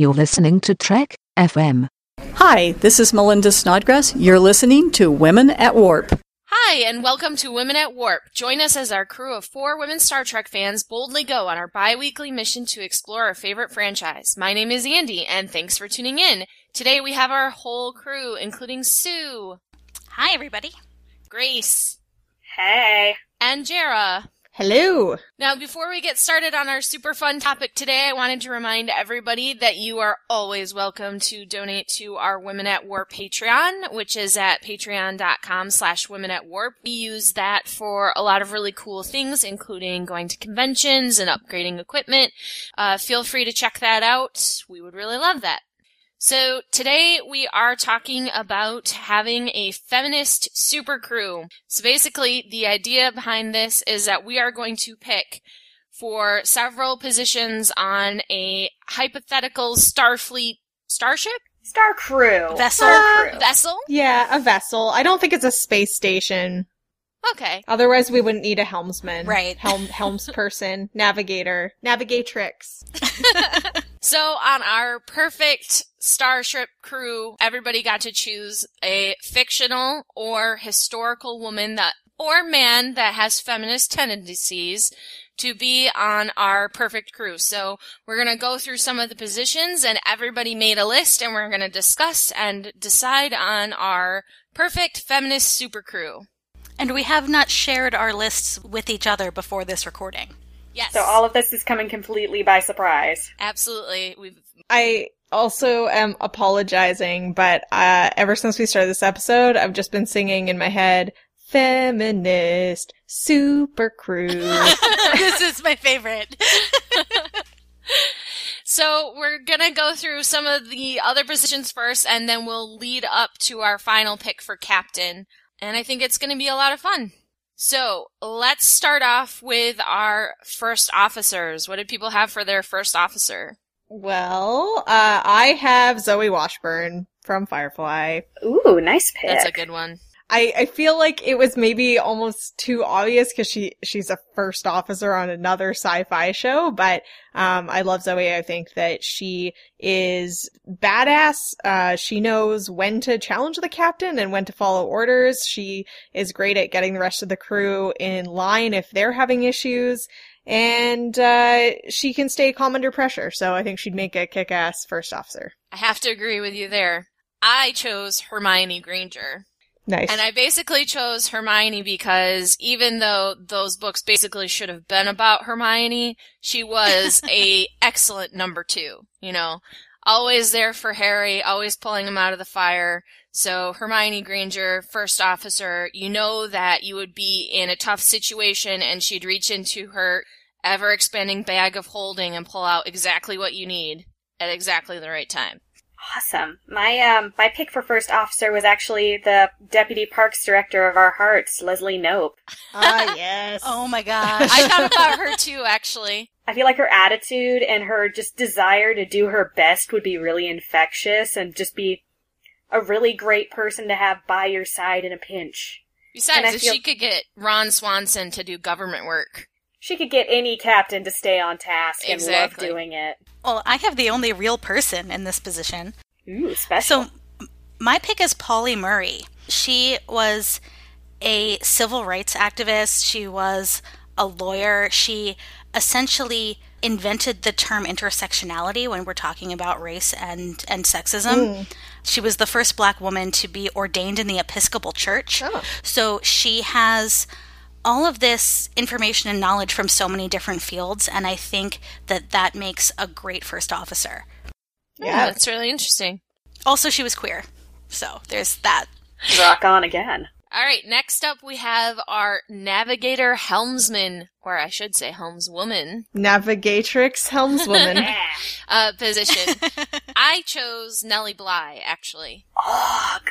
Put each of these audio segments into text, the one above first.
You're listening to Trek FM. Hi, this is Melinda Snodgrass. You're listening to Women at Warp. Hi, and welcome to Women at Warp. Join us as our crew of four women Star Trek fans boldly go on our bi weekly mission to explore our favorite franchise. My name is Andi, and thanks for tuning in. Today we have our whole crew, including Sue. Hi, everybody. Grace. Hey. And Jarrah. Hello. Now, before we get started on our super fun topic today, I wanted to remind everybody that you are always welcome to donate to our Women at Warp Patreon, which is at patreon.com slash women at warp. We use that for a lot of really cool things, including going to conventions and upgrading equipment. Uh, feel free to check that out. We would really love that. So today we are talking about having a feminist super crew. So basically the idea behind this is that we are going to pick for several positions on a hypothetical Starfleet starship? Star crew. Vessel. Star ah, crew. Vessel? Yeah, a vessel. I don't think it's a space station. Okay. Otherwise, we wouldn't need a helmsman. Right. Helm, helms person, navigator, navigatrix. So on our perfect starship crew, everybody got to choose a fictional or historical woman that or man that has feminist tendencies to be on our perfect crew. So we're going to go through some of the positions and everybody made a list and we're going to discuss and decide on our perfect feminist super crew. And we have not shared our lists with each other before this recording. Yes. So all of this is coming completely by surprise. Absolutely. We've I also am apologizing, but uh, ever since we started this episode, I've just been singing in my head, feminist super crew. this is my favorite. So we're gonna go through some of the other positions first, and then we'll lead up to our final pick for captain. And I think it's gonna be a lot of fun. So let's start off with our first officers. What did people have for their first officer? well, uh, I have Zoe Washburn from Firefly. Ooh, nice pick. That's a good one. I, I feel like it was maybe almost too obvious because she she's a first officer on another sci-fi show, but um, I love Zoe. I think that she is badass. Uh, she knows when to challenge the captain and when to follow orders. She is great at getting the rest of the crew in line if they're having issues, and uh, she can stay calm under pressure. So I think she'd make a kick-ass first officer. I have to agree with you there. I chose Hermione Granger. Nice. And I basically chose Hermione because even though those books basically should have been about Hermione, she was a excellent number two, you know. Always there for Harry, always pulling him out of the fire. So Hermione Granger, first officer, you know that you would be in a tough situation and she'd reach into her ever expanding bag of holding and pull out exactly what you need at exactly the right time. Awesome. My um my pick for first officer was actually the deputy parks director of our hearts, Leslie Knope. ah, yes. Oh my gosh. I thought about her too, actually. I feel like her attitude and her just desire to do her best would be really infectious and just be a really great person to have by your side in a pinch. Besides, if feel- she could get Ron Swanson to do government work. She could get any captain to stay on task and Exactly. love doing it. well, I have the only real person in this position. Ooh, special. So, my pick is Pauli Murray. She was a civil rights activist. She was a lawyer. She essentially invented the term intersectionality when we're talking about race and, and sexism. Mm. She was the first black woman to be ordained in the Episcopal Church. Oh. So she has all of this information and knowledge from so many different fields, and I think that that makes a great first officer. Yeah. that's really interesting. Also, she was queer. So there's that. Rock on again. All right, next up we have our navigator helmsman, or I should say helmswoman, Navigatrix helmswoman. Yeah. uh, position. I chose Nellie Bly, actually. Ugh.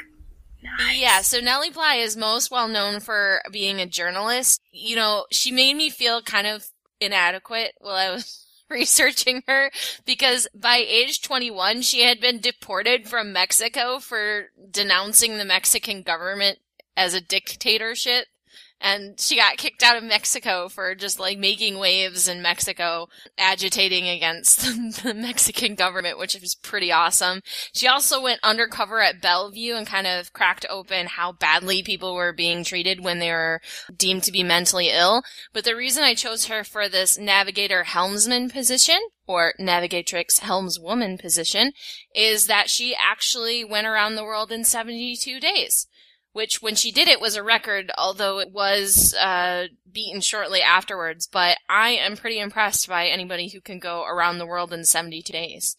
Nice. Yeah, so Nellie Bly is most well known for being a journalist. You know, she made me feel kind of inadequate while I was researching her because by age 21 she had been deported from Mexico for denouncing the Mexican government as a dictatorship and she got kicked out of Mexico for just like making waves in Mexico, agitating against the Mexican government, which was pretty awesome. She also went undercover at Bellevue and kind of cracked open how badly people were being treated when they were deemed to be mentally ill. But the reason I chose her for this navigator helmsman position or navigatrix helmswoman position is that she actually went around the world in 72 days which when she did it was a record, although it was uh, beaten shortly afterwards. But I am pretty impressed by anybody who can go around the world in 72 days.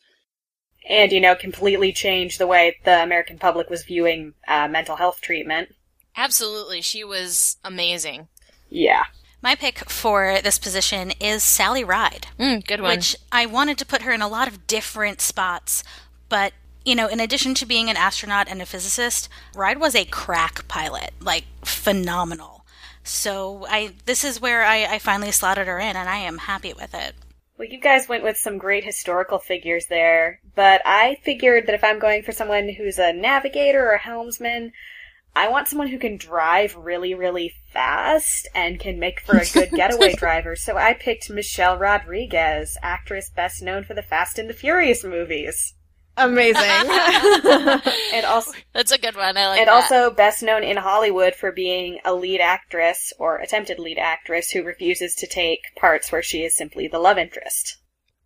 And, you know, completely change the way the American public was viewing uh, mental health treatment. Absolutely. She was amazing. Yeah. My pick for this position is Sally Ride. Mm, good one. Which I wanted to put her in a lot of different spots, but you know, in addition to being an astronaut and a physicist, Ride was a crack pilot, like phenomenal. So I this is where I, I finally slotted her in, and I am happy with it. Well, you guys went with some great historical figures there, but I figured that if I'm going for someone who's a navigator or a helmsman, I want someone who can drive really, really fast and can make for a good getaway driver. So I picked Michelle Rodriguez, actress best known for the Fast and the Furious movies. Amazing. and also That's a good one. I like and that. also best known in Hollywood for being a lead actress or attempted lead actress who refuses to take parts where she is simply the love interest.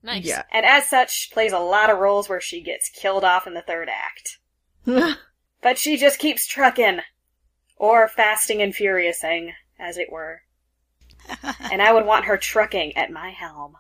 nice. yeah. And as such, plays a lot of roles where she gets killed off in the third act. But she just keeps trucking. Or fasting and furiousing, as it were. and I would want her trucking at my helm.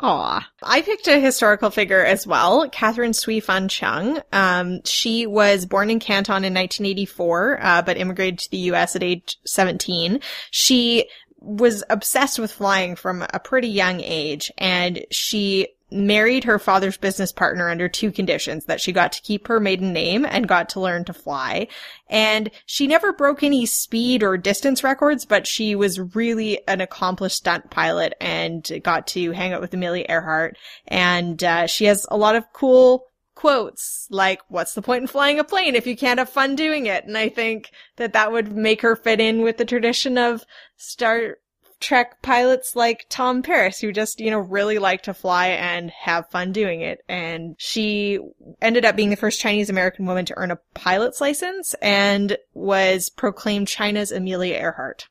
Aw. I picked a historical figure as well, Katherine Sui Fun Cheung. Um, she was born in Canton in 1984, uh, but immigrated to the U.S. at age 17. She was obsessed with flying from a pretty young age, and she married her father's business partner under two conditions that she got to keep her maiden name and got to learn to fly. And she never broke any speed or distance records, but she was really an accomplished stunt pilot and got to hang out with Amelia Earhart. And uh, she has a lot of cool quotes like, what's the point in flying a plane if you can't have fun doing it? And I think that that would make her fit in with the tradition of Star Trek pilots like Tom Paris, who just, you know, really like to fly and have fun doing it. And she ended up being the first Chinese American woman to earn a pilot's license and was proclaimed China's Amelia Earhart.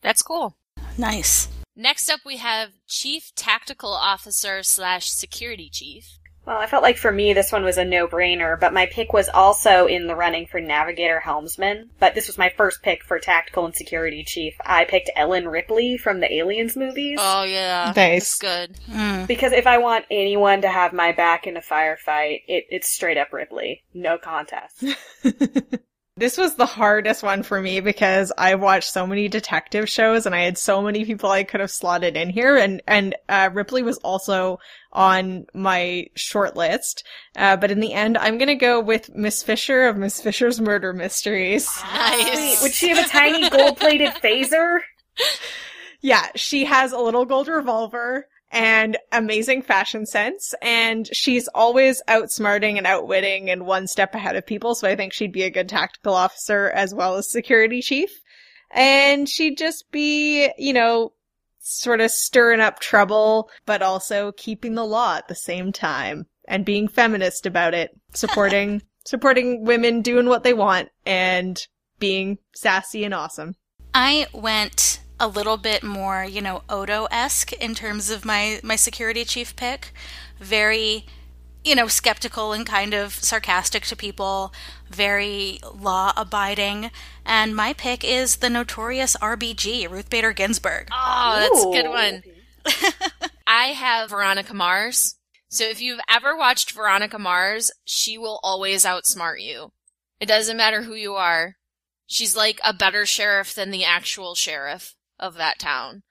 That's cool. Nice. Next up, we have Chief Tactical Officer slash Security Chief. Well, I felt like for me this one was a no-brainer, but my pick was also in the running for Navigator Helmsman, but this was my first pick for Tactical and Security Chief. I picked Ellen Ripley from the Aliens movies. Oh yeah, Nice. That's good. Mm. Because if I want anyone to have my back in a firefight, it, it's straight up Ripley. No contest. This was the hardest one for me because I've watched so many detective shows and I had so many people I could have slotted in here and, and, uh, Ripley was also on my short list. Uh, but in the end, I'm gonna go with Miss Fisher of Miss Fisher's Murder Mysteries. Nice. Wait, would she have a tiny gold-plated phaser? Yeah, she has a little gold revolver and amazing fashion sense, and she's always outsmarting and outwitting and one step ahead of people, so I think she'd be a good tactical officer as well as security chief. And she'd just be, you know, sort of stirring up trouble, but also keeping the law at the same time and being feminist about it, supporting, supporting women doing what they want and being sassy and awesome. I went a little bit more, you know, Odo esque in terms of my my security chief pick. Very, you know, skeptical and kind of sarcastic to people. Very law abiding. And my pick is the notorious RBG, Ruth Bader Ginsburg. Oh, that's a good one. I have Veronica Mars. So if you've ever watched Veronica Mars, she will always outsmart you. It doesn't matter who you are. She's like a better sheriff than the actual sheriff of that town.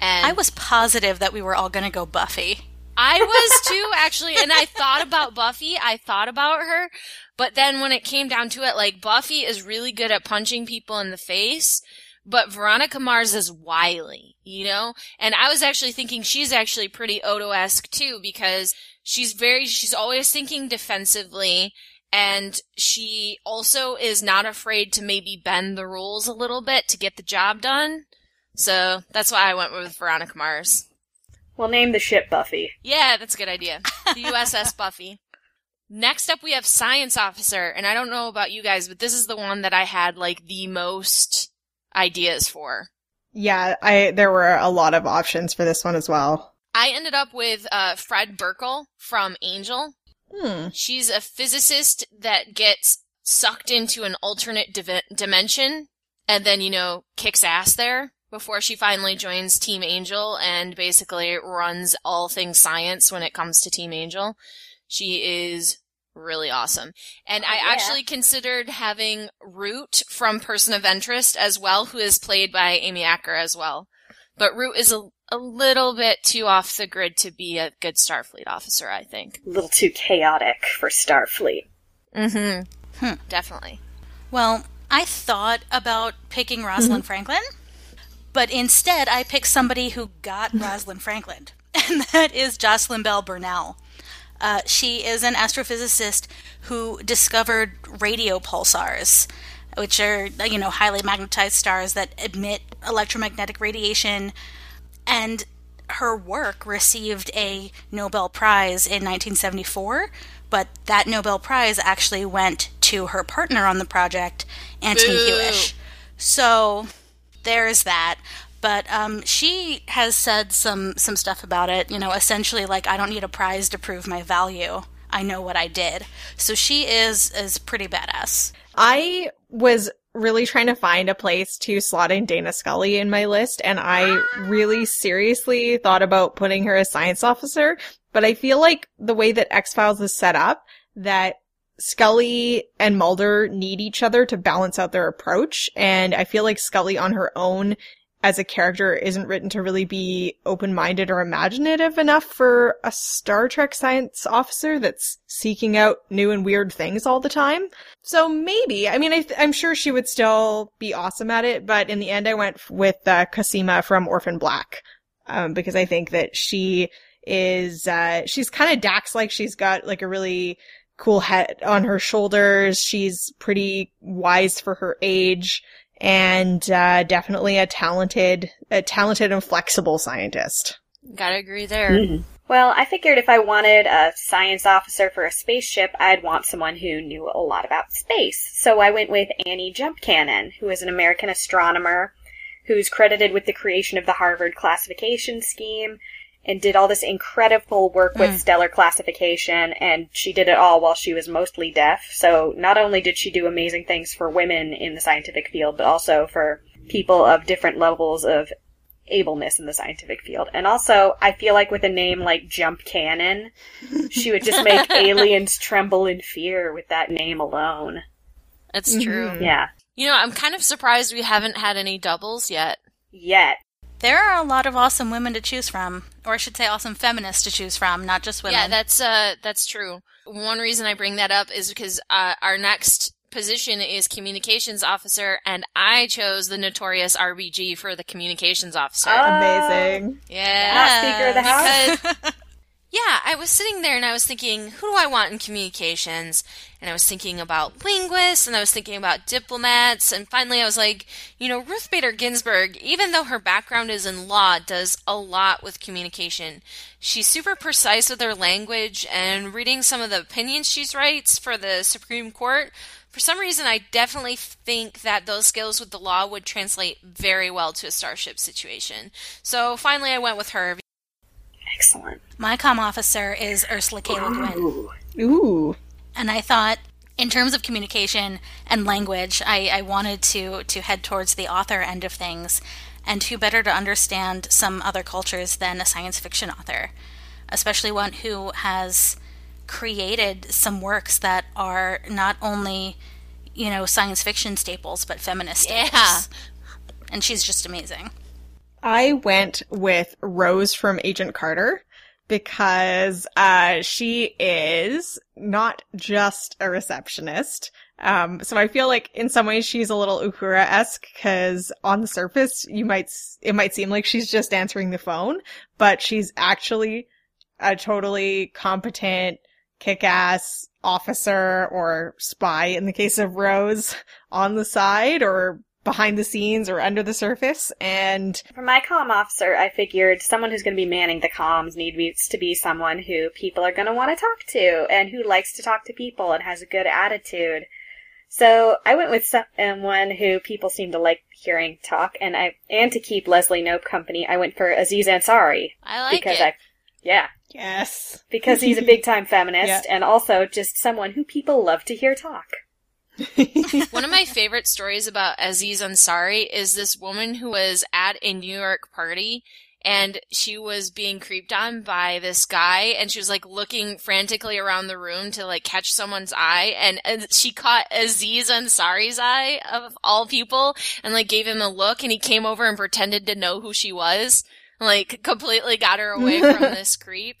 And I was positive that we were all going to go Buffy. I was too, actually, and I thought about Buffy. I thought about her, but then when it came down to it, like Buffy is really good at punching people in the face, but Veronica Mars is wily, you know? And I was actually thinking she's actually pretty Odo-esque too, because she's very, she's always thinking defensively, And she also is not afraid to maybe bend the rules a little bit to get the job done. So that's why I went with Veronica Mars. We'll name the ship Buffy. Yeah, that's a good idea. The USS Buffy. Next up, we have Science Officer, and I don't know about you guys, but this is the one that I had like the most ideas for. Yeah, I there were a lot of options for this one as well. I ended up with uh, Fred Burkle from Angel. Hmm. She's a physicist that gets sucked into an alternate div- dimension and then, you know, kicks ass there before she finally joins Team Angel and basically runs all things science when it comes to Team Angel. She is really awesome. And I yeah. actually considered having Root from Person of Interest as well, who is played by Amy Acker as well. But Root is a, a little bit too off the grid to be a good Starfleet officer, I think. A little too chaotic for Starfleet. Mm-hmm. Definitely. Well, I thought about picking Rosalind Franklin, but instead I picked somebody who got Rosalind Franklin, and that is Jocelyn Bell Burnell. Uh, she is an astrophysicist who discovered radio pulsars, which are you know highly magnetized stars that emit electromagnetic radiation, and her work received a Nobel Prize in 1974. But that Nobel Prize actually went to her partner on the project, Antony Boo. Hewish. So there's that. But um, she has said some some stuff about it. You know, essentially like I don't need a prize to prove my value. I know what I did. So she is is pretty badass. I was really trying to find a place to slot in Dana Scully in my list, and I really seriously thought about putting her as science officer. But I feel like the way that X Files is set up, that Scully and Mulder need each other to balance out their approach, and I feel like Scully on her own as a character isn't written to really be open-minded or imaginative enough for a Star Trek science officer that's seeking out new and weird things all the time. So maybe, I mean, I I'm sure she would still be awesome at it, but in the end I went with uh, Cosima from Orphan Black, um, because I think that she is, uh, she's kind of Dax like she's got like a really cool head on her shoulders. She's pretty wise for her age and uh, definitely a talented, a talented and flexible scientist. Gotta agree there. Well, I figured if I wanted a science officer for a spaceship, I'd want someone who knew a lot about space. So I went with Annie Jump Cannon, who is an American astronomer who's credited with the creation of the Harvard classification scheme and did all this incredible work with mm. stellar classification and she did it all while she was mostly deaf. So not only did she do amazing things for women in the scientific field, but also for people of different levels of ableness in the scientific field. And also, I feel like with a name like Jump Cannon, she would just make aliens tremble in fear with that name alone. That's true. Yeah. You know, I'm kind of surprised we haven't had any doubles yet. Yet. There are a lot of awesome women to choose from, or I should say awesome feminists to choose from, not just women. Yeah, that's uh that's true. One reason I bring that up is because uh, our next position is communications officer, and I chose the notorious RBG for the communications officer. Amazing. yeah, Not Speaker of the House. yeah, I was sitting there and I was thinking, who do I want in communications? And I was thinking about linguists and I was thinking about diplomats. And finally, I was like, you know, Ruth Bader Ginsburg, even though her background is in law, does a lot with communication. She's super precise with her language and reading some of the opinions she writes for the Supreme Court. For some reason, I definitely think that those skills with the law would translate very well to a starship situation. So finally, I went with her. Excellent. My com officer is Ursula K. Le Guin. Ooh. Ooh. And I thought, in terms of communication and language, I, I wanted to, to head towards the author end of things, and who better to understand some other cultures than a science fiction author, especially one who has created some works that are not only, you know, science fiction staples, but feminist Yeah. staples. And she's just amazing. I went with Rose from Agent Carter because uh, she is not just a receptionist. Um, so I feel like in some ways she's a little Uhura-esque because on the surface you might it might seem like she's just answering the phone, but she's actually a totally competent, kick-ass officer or spy in the case of Rose on the side or behind the scenes or under the surface. And For my comm officer, I figured someone who's going to be manning the comms needs to be someone who people are going to want to talk to and who likes to talk to people and has a good attitude. So I went with someone who people seem to like hearing talk, and I and to keep Leslie Knope company, I went for Aziz Ansari I like because it. I, yeah, yes. because he's a big time feminist Yeah. and also just someone who people love to hear talk. One of my favorite stories about Aziz Ansari is this woman who was at a New York party and she was being creeped on by this guy and she was like looking frantically around the room to like catch someone's eye and, and she caught Aziz Ansari's eye of all people and like gave him a look and he came over and pretended to know who she was. Like completely got her away from this creep.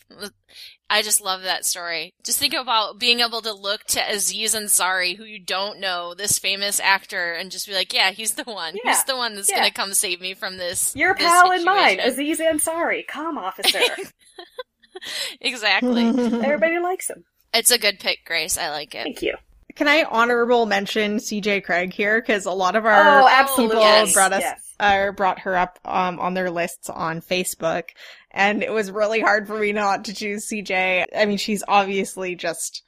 I just love that story. Just think about being able to look to Aziz Ansari, who you don't know, this famous actor, and just be like, "Yeah, he's the one. Yeah, He's the one that's yeah. gonna come save me from this." Your this pal and mine, situation." Aziz Ansari, comm officer. exactly. Everybody likes him. it's a good pick, Grace. I like it. Thank you. Can I honorable mention CJ Cregg here? Because a lot of our Oh, absolutely. people Yes. brought us Yes. uh, brought her up um, on their lists on Facebook, and it was really hard for me not to choose CJ. I mean, she's obviously just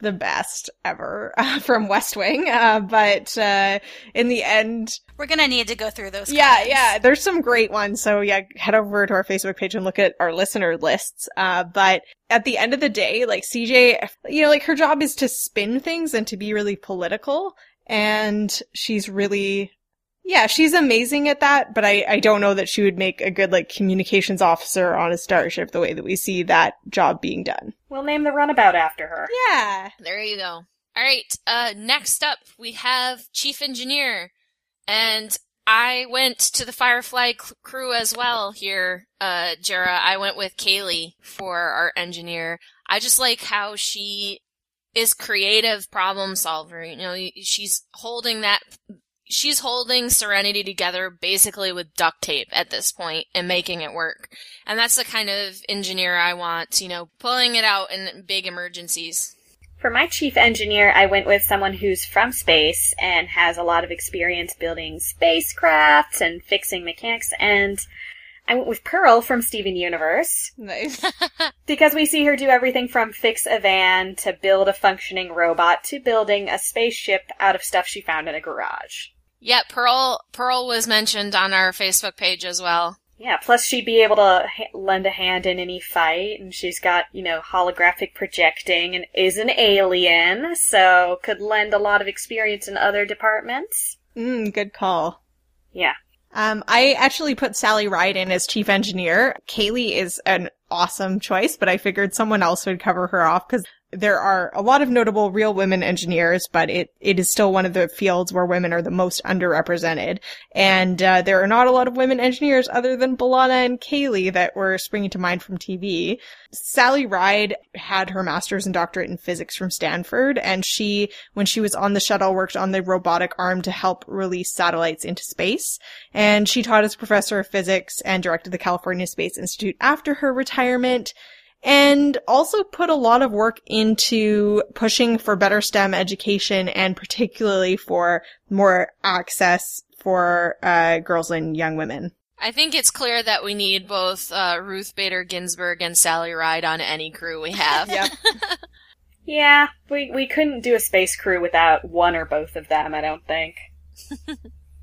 the best ever uh, from West Wing, uh, but uh, in the end, We're gonna need to go through those. yeah, comments. yeah, there's some great ones. So yeah, head over to our Facebook page and look at our listener lists. Uh, but at the end of the day, like CJ, you know, like her job is to spin things and to be really political. And she's really, yeah, she's amazing at that. But I, I don't know that she would make a good like communications officer on a starship the way that we see that job being done. We'll name the runabout after her. Yeah. There you go. All right. Uh, next up, we have Chief Engineer, and I went to the Firefly c- crew as well here, uh, Jarrah. I went with Kaylee for our engineer. I just like how she is creative problem solver. You know, she's holding that, she's holding Serenity together basically with duct tape at this point and making it work. And that's the kind of engineer I want, you know, pulling it out in big emergencies. For my chief engineer, I went with someone who's from space and has a lot of experience building spacecraft and fixing mechanics, and I went with Pearl from Steven Universe Nice. because we see her do everything from fix a van to build a functioning robot to building a spaceship out of stuff she found in a garage. Yeah, Pearl Pearl was mentioned on our Facebook page as well. Yeah, plus she'd be able to ha- lend a hand in any fight, and she's got, you know, holographic projecting and is an alien, so could lend a lot of experience in other departments. Mm, good call. Yeah. Um, I actually put Sally Ride in as chief engineer. Kaylee is an awesome choice, but I figured someone else would cover her off because there are a lot of notable real women engineers, but it, it is still one of the fields where women are the most underrepresented. And, uh, there are not a lot of women engineers other than B'Elanna and Kaylee that were springing to mind from TV. Sally Ride had her master's and doctorate in physics from Stanford, and she, when she was on the shuttle, worked on the robotic arm to help release satellites into space. And she taught as professor of physics and directed the California Space Institute after her retirement. And also put a lot of work into pushing for better STEM education and particularly for more access for uh, girls and young women. I think it's clear that we need both uh, Ruth Bader Ginsburg and Sally Ride on any crew we have. Yep. Yeah, we, we couldn't do a space crew without one or both of them, I don't think.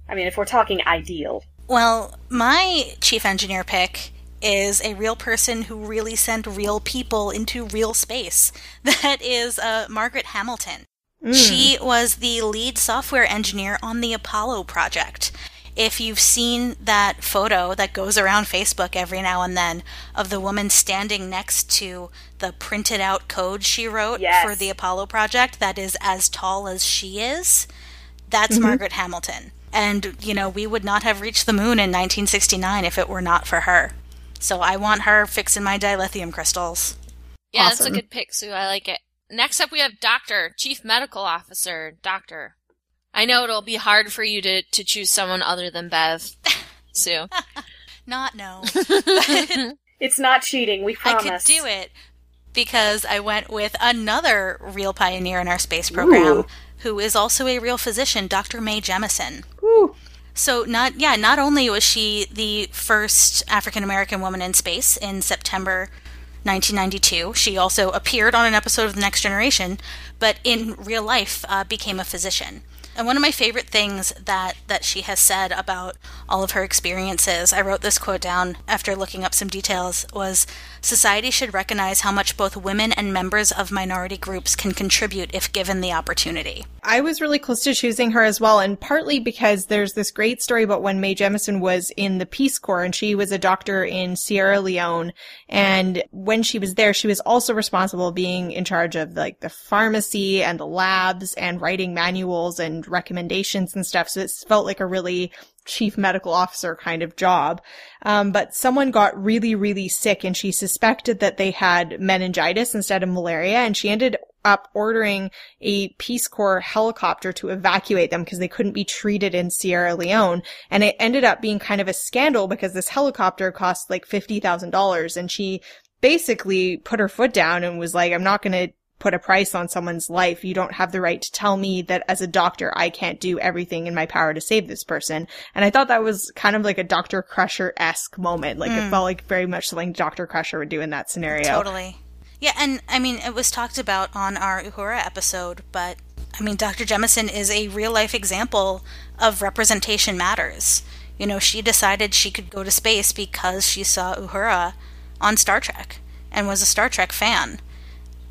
I mean, if we're talking ideal. Well, my chief engineer pick is a real person who really sent real people into real space. That is uh, Margaret Hamilton. She was the lead software engineer on the Apollo project. If you've seen that photo that goes around Facebook every now and then of the woman standing next to the printed out code she wrote Yes. for the Apollo project that is as tall as she is, that's Margaret Hamilton. And, you know, we would not have reached the moon in 1969 if it were not for her. So I want her fixing my dilithium crystals. Yeah, that's a good pick, Sue. I like it. Next up, we have Doctor, Chief Medical Officer, Doctor. I know it'll be hard for you to, to choose someone other than Bev, Sue. Not no. It's not cheating, we promise. I could do it, because I went with another real pioneer in our space program Ooh. who is also a real physician, Dr. Mae Jemison. Woo. So not yeah, not only was she the first African American woman in space in September 1992, she also appeared on an episode of The Next Generation, but in real life uh, became a physician. And one of my favorite things that, that she has said about all of her experiences, I wrote this quote down after looking up some details, was Society should recognize how much both women and members of minority groups can contribute if given the opportunity. I was really close to choosing her as well, and partly because there's this great story about when Mae Jemison was in the Peace Corps and she was a doctor in Sierra Leone. And when she was there, she was also responsible being in charge of like the pharmacy and the labs and writing manuals and recommendations and stuff. So it felt like a really chief medical officer kind of job. Um, but someone got really, really sick and she suspected that they had meningitis instead of malaria and she ended up ordering a Peace Corps helicopter to evacuate them because they couldn't be treated in Sierra Leone. And it ended up being kind of a scandal because this helicopter cost like $50,000 and she basically put her foot down and was like, I'm not going to put a price on someone's life. You don't have the right to tell me that as a doctor, I can't do everything in my power to save this person. And I thought that was kind of like a Dr. Crusher-esque moment. Like it hmm. felt like very much something Dr. Crusher would do in that scenario. Totally. Yeah, and I mean, it was talked about on our Uhura episode, but I mean, Dr. Jemison is a real life example of representation matters. You know, she decided she could go to space because she saw Uhura on Star Trek and was a Star Trek fan.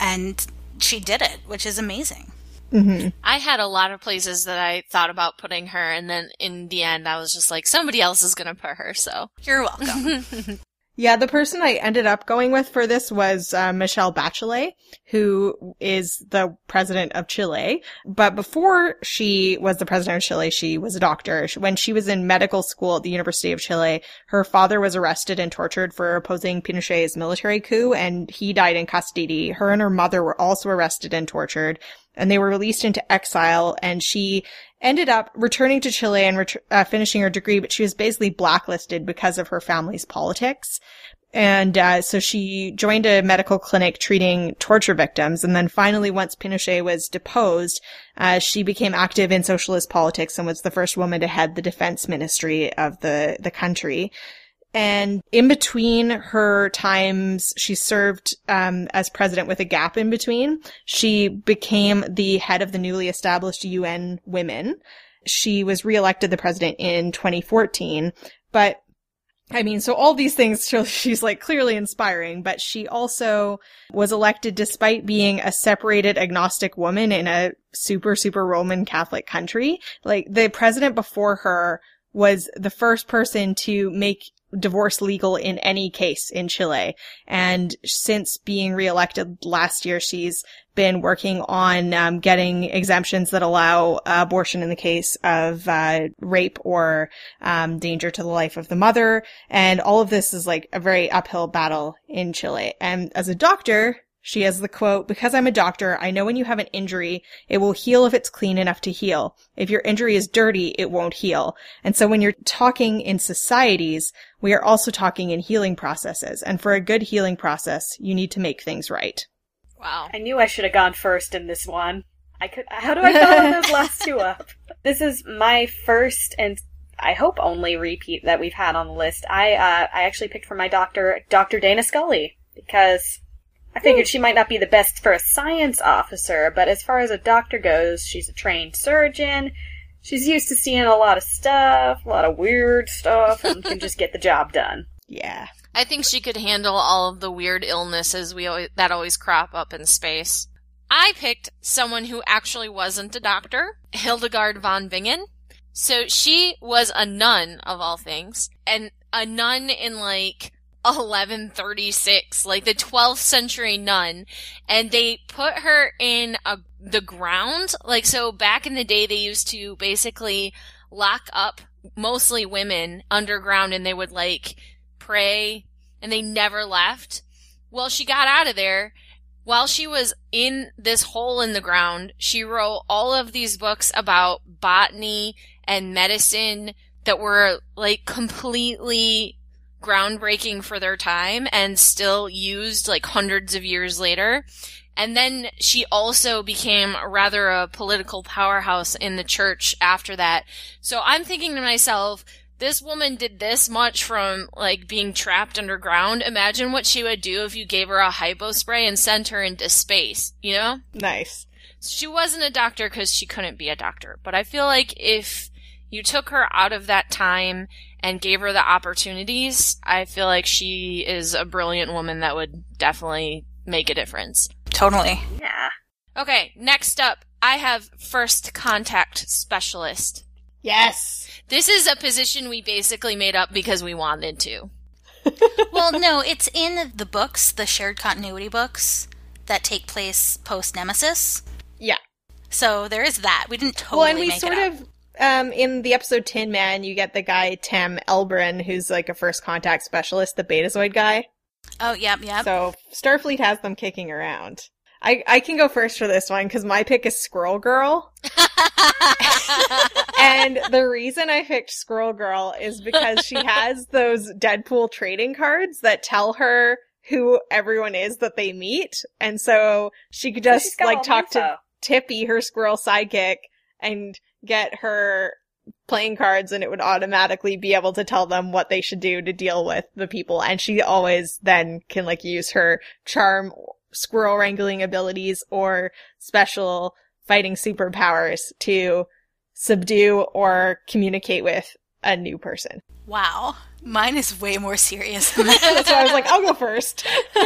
And she did it, which is amazing. Mm-hmm. I had a lot of places that I thought about putting her, and then in the end, I was just like, somebody else is going to put her, so. You're welcome. Yeah, the person I ended up going with for this was uh, Michelle Bachelet, who is the president of Chile. But before she was the president of Chile, she was a doctor. When she was in medical school at the University of Chile, her father was arrested and tortured for opposing Pinochet's military coup, and he died in custody. Her and her mother were also arrested and tortured and they were released into exile and she ended up returning to Chile and ret- uh, finishing her degree, but she was basically blacklisted because of her family's politics. And uh, so she joined a medical clinic treating torture victims. And then finally, once Pinochet was deposed, uh, she became active in socialist politics and was the first woman to head the defense ministry of the, the country. And in between her times, she served um, as president with a gap in between. She became the head of the newly established UN Women. She was reelected the president in 2014, but I mean, so all these things, she's like clearly inspiring, but she also was elected despite being a separated agnostic woman in a super, super Roman Catholic country. Like the president before her was the first person to make divorce legal in any case in Chile. And since being reelected last year, she's been working on um, getting exemptions that allow abortion in the case of uh, rape or um, danger to the life of the mother. And all of this is like a very uphill battle in Chile. And as a doctor, she has the quote, because I'm a doctor, I know when you have an injury, it will heal if it's clean enough to heal. If your injury is dirty, it won't heal. And so when you're talking in societies, we are also talking in healing processes. And for a good healing process, you need to make things right. Wow. I knew I should have gone first in this one. I could. How do I follow those last two up? This is my first and I hope only repeat that we've had on the list. I uh, I actually picked for my doctor, Dr. Dana Scully, because I figured hmm. she might not be the best for a science officer, but as far as a doctor goes, she's a trained surgeon. She's used to seeing a lot of stuff, a lot of weird stuff, and can just get the job done. Yeah. I think she could handle all of the weird illnesses we always, that always crop up in space. I picked someone who actually wasn't a doctor, Hildegard von Bingen. So she was a nun of all things, and a nun in like 1136, like the 12th century nun, and they put her in a, the ground. Like, so back in the day, they used to basically lock up mostly women underground and they would like pray and they never left. Well, she got out of there. While she was in this hole in the ground, she wrote all of these books about botany and medicine that were like completely groundbreaking for their time and still used like hundreds of years later. And then she also became rather a political powerhouse in the church after that. So I'm thinking to myself, this woman did this much from like being trapped underground. Imagine what she would do if you gave her a hypo spray and sent her into space, you know? Nice. She wasn't a doctor because she couldn't be a doctor. But I feel like if you took her out of that time and gave her the opportunities, I feel like she is a brilliant woman that would definitely make a difference. Totally. Yeah. Okay, next up, I have first contact specialist. Yes. This is a position we basically made up because we wanted to. well, no, it's in the books, the shared continuity books that take place post Nemesis. Yeah. So there is that. We didn't totally well, and we make sort it up. of um in the episode Tin Man, you get the guy Tam Elbrun, who's like a first contact specialist, the Betazoid guy. Oh, yep, yep. So Starfleet has them kicking around. I I can go first for this one because my pick is Squirrel Girl. and the reason I picked Squirrel Girl is because she has those Deadpool trading cards that tell her who everyone is that they meet. And so she could just got like the talk to. Tippy, her squirrel sidekick, and get her playing cards and it would automatically be able to tell them what they should do to deal with the people. And she always then can like use her charm squirrel wrangling abilities or special fighting superpowers to subdue or communicate with a new person. Wow. Mine is way more serious than that. That's why I was like, I'll go first.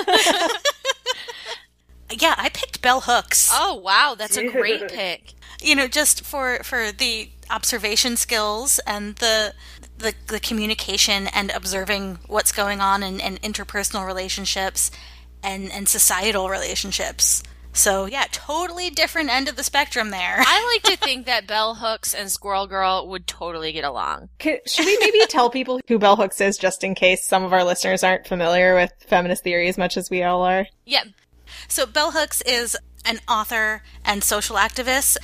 yeah, I picked Bell Hooks. Oh wow, that's a great pick. You know, just for for the observation skills and the the, the communication and observing what's going on in, in interpersonal relationships and and societal relationships. So yeah, totally different end of the spectrum there. I like to think that Bell Hooks and Squirrel Girl would totally get along. Could- Should we maybe tell people who Bell Hooks is just in case some of our listeners aren't familiar with feminist theory as much as we all are? Yeah, So Bell Hooks is an author and social activist,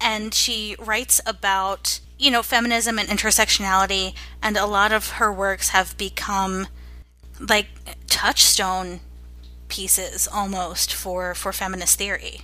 and she writes about you know feminism and intersectionality, and a lot of her works have become like touchstone pieces almost for for feminist theory.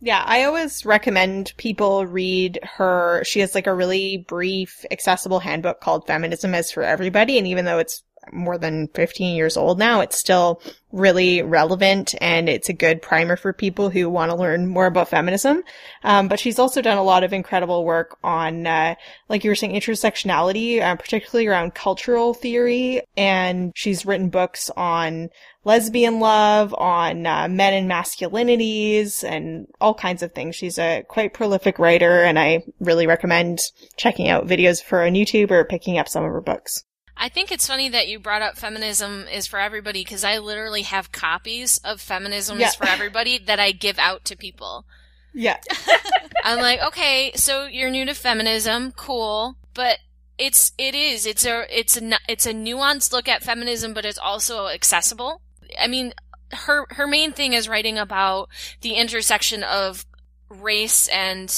Yeah, I always recommend people read her. She has like a really brief, accessible handbook called Feminism is for Everybody. And even though it's more than 15 years old now, it's still really relevant and it's a good primer for people who want to learn more about feminism. Um, but she's also done a lot of incredible work on, uh, like you were saying, intersectionality, uh, particularly around cultural theory. And she's written books on lesbian love, on uh, men and masculinities, and all kinds of things. She's a quite prolific writer, and I really recommend checking out videos for her on YouTube or picking up some of her books. I think it's funny that you brought up feminism is for everybody because I literally have copies of feminism Yeah. is for everybody that I give out to people. Yeah. I'm like, okay, so you're new to feminism, cool, but it's it is it's a it's a it's a nuanced look at feminism, but it's also accessible. I mean, her her main thing is writing about the intersection of race and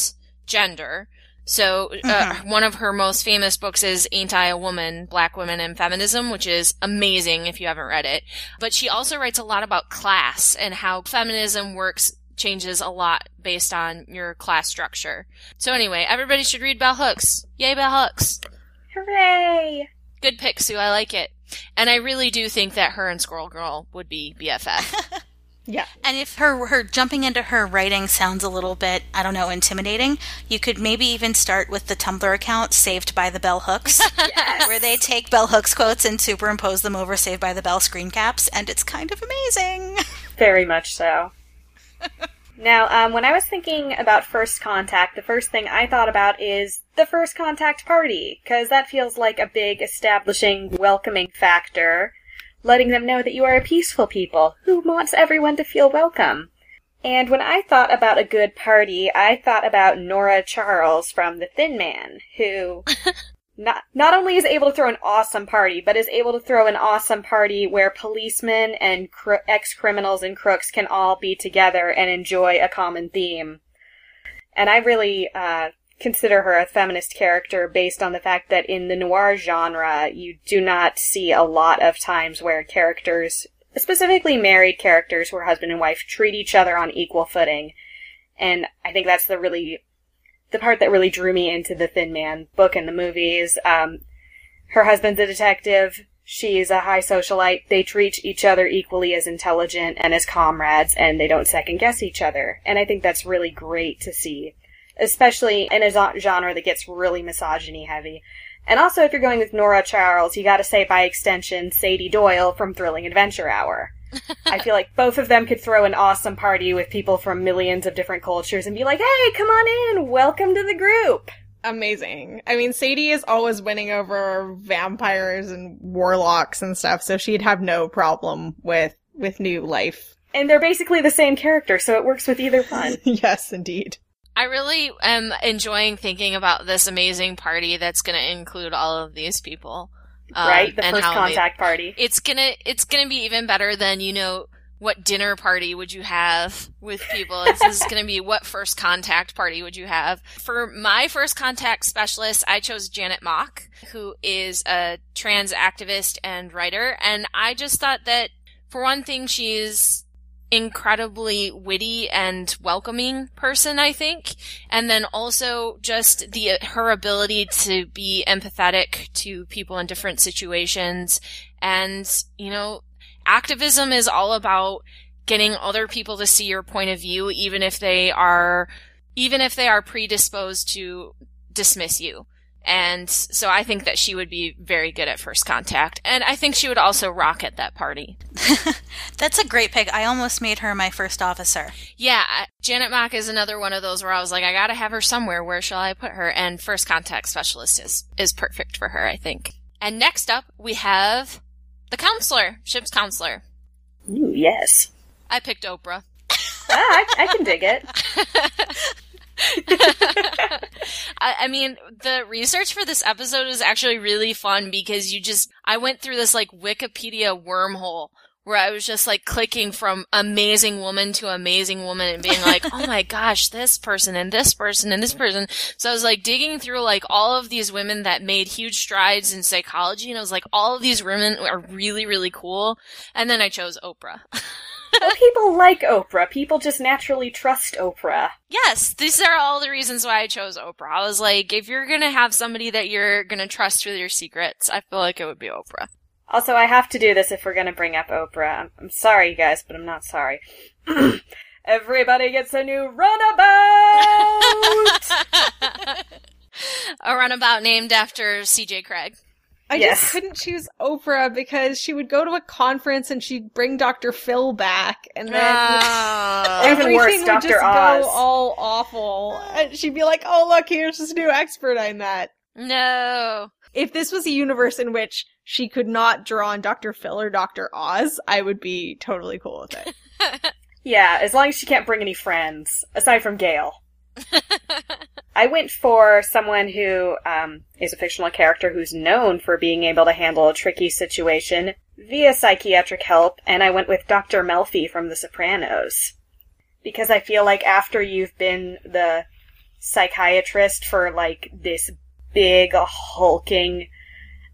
gender. So, uh, one of her most famous books is Ain't I a Woman? Black Women and Feminism, which is amazing if you haven't read it. But she also writes a lot about class and how feminism works changes a lot based on your class structure. So anyway, everybody should read Bell Hooks. Yay, Bell Hooks. Hooray! Good pick, Sue. I like it. And I really do think that her and Squirrel Girl would be BFF. Yeah. And if her her jumping into her writing sounds a little bit, I don't know, intimidating, you could maybe even start with the Tumblr account Saved by the Bell Hooks, where they take Bell Hooks quotes and superimpose them over Saved by the Bell screen caps, and it's kind of amazing. Very much so. now, um, when I was thinking about first contact, the first thing I thought about is the first contact party, because that feels like a big establishing, welcoming factor, letting them know that you are a peaceful people who wants everyone to feel welcome. And when I thought about a good party, I thought about Nora Charles from The Thin Man, who not not only is able to throw an awesome party, but is able to throw an awesome party where policemen and cr- ex criminals and crooks can all be together and enjoy a common theme. And I really uh, consider her a feminist character based on the fact that in the noir genre, you do not see a lot of times where characters, specifically married characters who are husband and wife, treat each other on equal footing. And I think that's the really, the part that really drew me into the Thin Man book and the movies. Um, her husband's a detective. She's a high socialite. They treat each other equally as intelligent and as comrades, and they don't second guess each other. And I think that's really great to see, especially in a genre that gets really misogyny heavy. And also, if you're going with Nora Charles, you gotta say by extension Sadie Doyle from Thrilling Adventure Hour. I feel like both of them could throw an awesome party with people from millions of different cultures and be like, hey, come on in, welcome to the group. Amazing. I mean, Sadie is always winning over vampires and warlocks and stuff, so she'd have no problem with with new life. And they're basically the same character, so it works with either one. yes, indeed. I really am enjoying thinking about this amazing party that's going to include all of these people. Um, right? The and first how they- contact party. it's gonna it's gonna be even better than you know what dinner party would you have with people this is gonna be what first contact party would you have for my first contact specialist i chose janet mock who is a trans activist and writer and i just thought that for one thing she's incredibly witty and welcoming person i think. And then also just the uh, her ability to be empathetic to people in different situations. And you know activism is all about getting other people to see your point of view even if they are even if they are predisposed to dismiss you and so i think that she would be very good at first contact and i think she would also rock at that party That's a great pick. I almost made her my first officer. Yeah, Janet Mock is another one of those where I was like, I gotta have her somewhere. Where shall I put her? And first contact specialist is is perfect for her, I think. And next up, we have the counselor, ship's counselor. Ooh, yes. I picked Oprah. Ah, I, I can dig it. I, I mean, the research for this episode is actually really fun because you just, I went through this like Wikipedia wormhole where I was just like clicking from amazing woman to amazing woman and being like, oh my gosh, this person and this person and this person. So I was like digging through like all of these women that made huge strides in psychology and I was like, all of these women are really, really cool. And then I chose Oprah. Well, people like Oprah. People just naturally trust Oprah. Yes, these are all the reasons why I chose Oprah. I was like, if you're gonna have somebody that you're gonna trust with your secrets, I feel like it would be Oprah. Also, I have to do this if we're going to bring up Oprah. I'm, I'm sorry, you guys, but I'm not sorry. Everybody gets a new runabout! A runabout named after C.J. Cregg. I Yes. just couldn't choose Oprah because she would go to a conference and she'd bring Dr. Phil back, and then Oh. Everything worse, would Dr. just Oz. go all awful. And she'd be like, "Oh, look, here's this new expert I met." no. If this was a universe in which she could not draw on Dr. Phil or Dr. Oz, I would be totally cool with it. yeah, as long as she can't bring any friends, aside from Gail. I went for someone who um, is a fictional character who's known for being able to handle a tricky situation via psychiatric help, and I went with Dr. Melfi from The Sopranos. Because I feel like after you've been the psychiatrist for like this big, hulking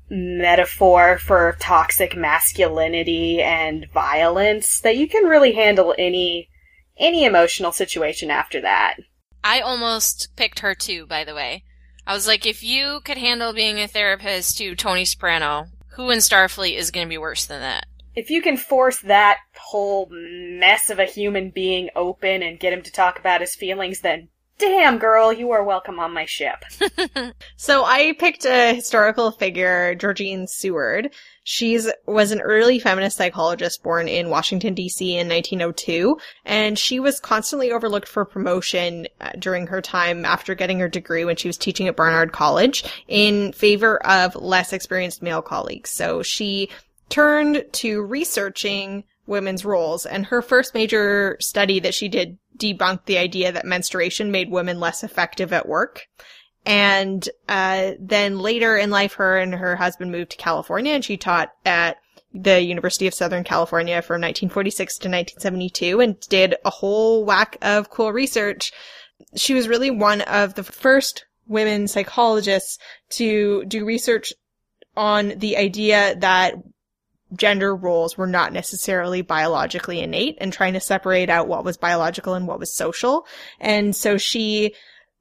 metaphor for toxic masculinity and violence, that you can really handle any any emotional situation after that. I almost picked her too, by the way. I was like, if you could handle being a therapist to Tony Soprano, who in Starfleet is gonna be worse than that? If you can force that whole mess of a human being open and get him to talk about his feelings, then damn girl, you are welcome on my ship. So I picked a historical figure, Georgene Seward. She's was an early feminist psychologist born in Washington D.C. in 1902, and she was constantly overlooked for promotion uh, during her time after getting her degree when she was teaching at Barnard College in favor of less experienced male colleagues. So she turned to researching women's roles, and her first major study that she did debunked the idea that menstruation made women less effective at work. And uh, then later in life, her and her husband moved to California, and she taught at the University of Southern California from 1946 to 1972 and did a whole whack of cool research. She was really one of the first women psychologists to do research on the idea that gender roles were not necessarily biologically innate and trying to separate out what was biological and what was social. And so she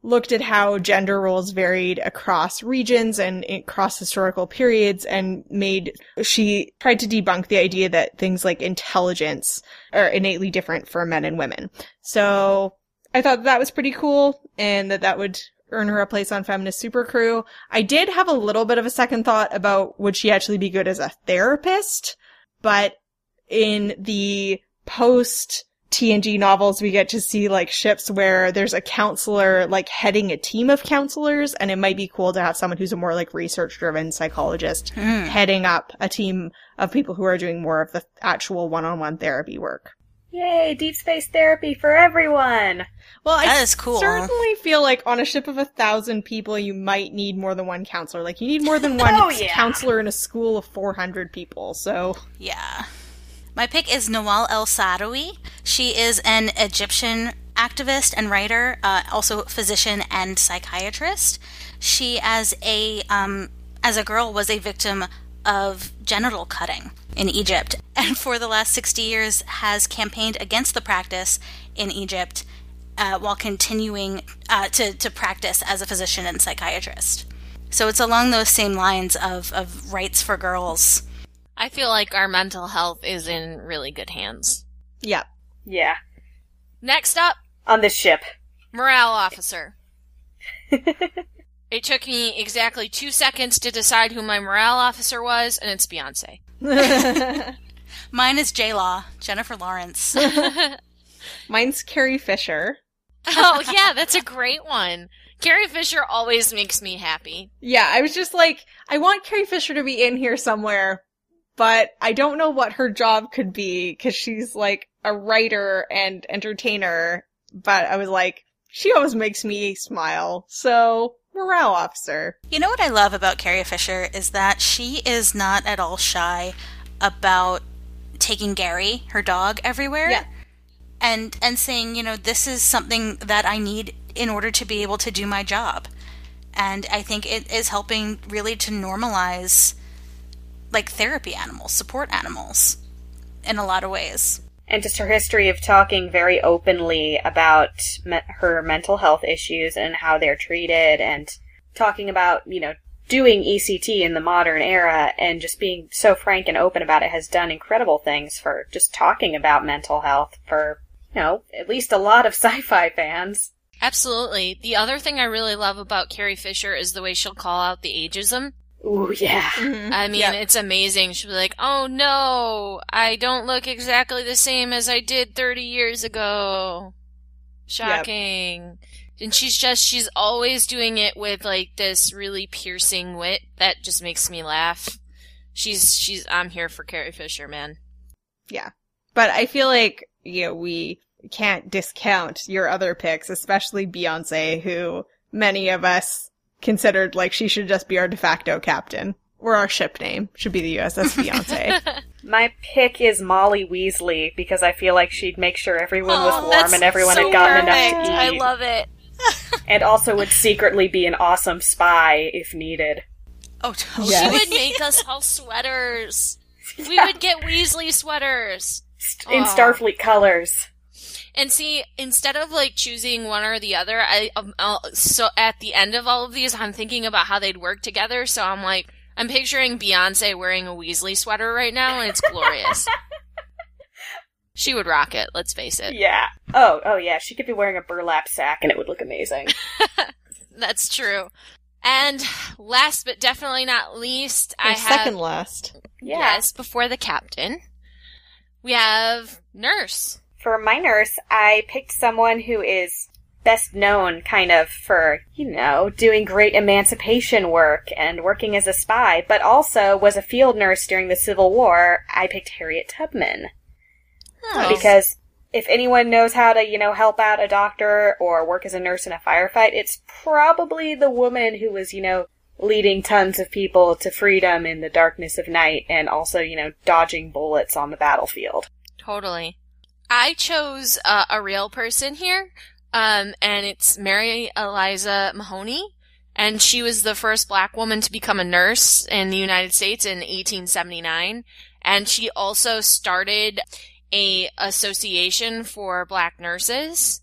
looked at how gender roles varied across regions and across historical periods and made, she tried to debunk the idea that things like intelligence are innately different for men and women. So I thought that was pretty cool and that that would earn her a place on Feminist Supercrew. I did have a little bit of a second thought about would she actually be good as a therapist, but in the post TNG novels, we get to see like ships where there's a counselor like heading a team of counselors, and it might be cool to have someone who's a more like research driven psychologist Mm. heading up a team of people who are doing more of the actual one on one therapy work. Yay, deep space therapy for everyone. Well, I That is cool. certainly feel like on a ship of a thousand people, you might need more than one counselor. Like you need more than one Oh, yeah. counselor in a school of 400 people. So Yeah. My pick is Nawal El Saadawi. She is an Egyptian activist and writer, uh, also physician and psychiatrist. She, as a um, as a girl, was a victim of genital cutting in Egypt, and for the last sixty years has campaigned against the practice in Egypt, uh, while continuing uh, to to practice as a physician and psychiatrist. So it's along those same lines of of rights for girls. I feel like our mental health is in really good hands. yeah, Yeah, Next up, on this ship. morale officer. it took me exactly two seconds to decide who my morale officer was, and it's Beyonce. Mine is J Law, Jennifer Lawrence. mine's Carrie Fisher. oh, yeah, that's a great one. Carrie Fisher always makes me happy. Yeah, I was just like, I want Carrie Fisher to be in here somewhere, but I don't know what her job could be because she's like a writer and entertainer. But I was like, she always makes me smile. So, morale officer. you know what I love about Carrie Fisher is that she is not at all shy about taking Gary, her dog, everywhere. Yeah. And and saying, you know, this is something that I need in order to be able to do my job. And I think it is helping really to normalize like therapy animals, support animals in a lot of ways. and just her history of talking very openly about me- her mental health issues and how they're treated and talking about you know doing ECT in the modern era and just being so frank and open about it has done incredible things for just talking about mental health for you know at least a lot of sci-fi fans Absolutely. The other thing I really love about Carrie Fisher is the way she'll call out the ageism. Ooh yeah mm-hmm. I mean, Yep. it's amazing. She'll be like, oh no, I don't look exactly the same as I did 30 years ago. Shocking. And she's just, she's always doing it with like this really piercing wit that just makes me laugh. She's, she's, I'm here for Carrie Fisher, man. Yeah. But I feel like, you know, we can't discount your other picks, especially Beyonce, who many of us considered like she should just be our de facto captain. Or our ship name should be the USS Beyonce. my pick is Molly Weasley because I feel like she'd make sure everyone was Oh, warm that's and everyone so had gotten perfect. enough to eat I love it. and also would secretly be an awesome spy if needed Oh, totally. Yeah. She would make us all sweaters. We would get Weasley sweaters. in Aw. Starfleet colors And see, instead of like choosing one or the other, I um, uh, so at the end of all of these, I'm thinking about how they'd work together. So I'm like, I'm picturing Beyonce wearing a Weasley sweater right now, and it's glorious. she would rock it. Let's face it. Yeah. Oh, oh yeah. She could be wearing a burlap sack and it would look amazing. That's true. And last but definitely not least, I Or have second last. Yeah. yes before the captain. We have nurse. For my nurse, I picked someone who is best known kind of for, you know, doing great emancipation work and working as a spy, but also was a field nurse during the Civil War. I picked Harriet Tubman. Oh. Because if anyone knows how to, you know, help out a doctor or work as a nurse in a firefight, it's probably the woman who was, you know, leading tons of people to freedom in the darkness of night and also, you know, dodging bullets on the battlefield. Totally. I chose uh, a real person here, um, and it's Mary Eliza Mahoney. And she was the first black woman to become a nurse in the United States in 1879. And she also started a association for black nurses,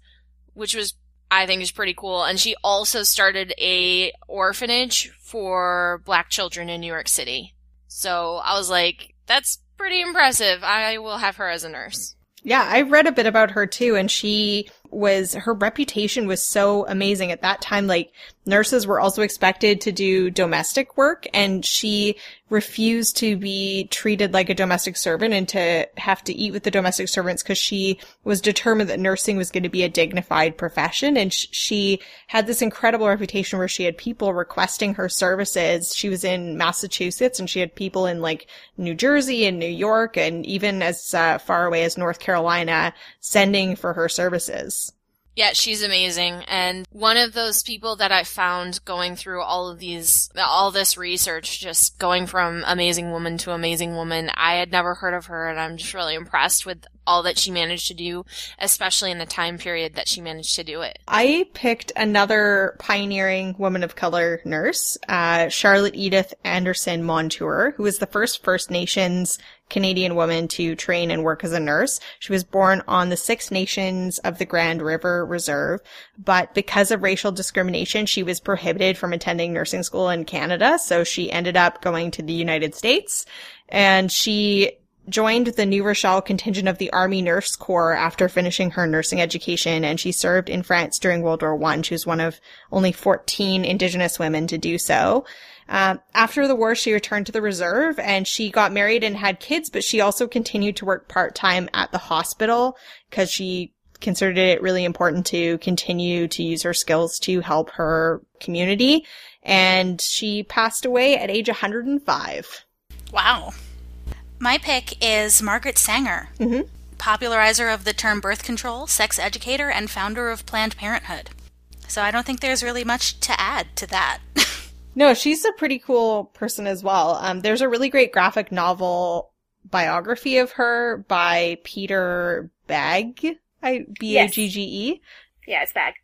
which was I think is pretty cool. And she also started a orphanage for black children in New York City. So I was like, that's pretty impressive. I will have her as a nurse. Yeah, I read a bit about her too, and she was, her reputation was so amazing at that time. Like, nurses were also expected to do domestic work, and she refused to be treated like a domestic servant and to have to eat with the domestic servants because she was determined that nursing was going to be a dignified profession. And sh- she had this incredible reputation where she had people requesting her services. She was in Massachusetts and she had people in like New Jersey and New York and even as uh, far away as North Carolina sending for her services. Yeah, she's amazing. And one of those people that I found going through all of these, all this research, just going from amazing woman to amazing woman, I had never heard of her and I'm just really impressed with all that she managed to do, especially in the time period that she managed to do it. I picked another pioneering woman of color nurse, uh, Charlotte Edith Anderson Monture, who was the first First Nations Canadian woman to train and work as a nurse. She was born on the Six Nations of the Grand River Reserve, but because of racial discrimination, she was prohibited from attending nursing school in Canada. So she ended up going to the United States and she joined the New Rochelle contingent of the Army Nurse Corps after finishing her nursing education, and she served in France during World War One. She was one of only 14 Indigenous women to do so. Um, after the war, she returned to the reserve and she got married and had kids, but she also continued to work part time at the hospital because she considered it really important to continue to use her skills to help her community. And she passed away at age 105. Wow. My pick is Margaret Sanger, Mhm. popularizer of the term birth control, sex educator, and founder of Planned Parenthood. So I don't think there's really much to add to that. No, she's a pretty cool person as well. Um, there's a really great graphic novel biography of her by Peter Bagge, I B A G G E. Yeah, it's bag.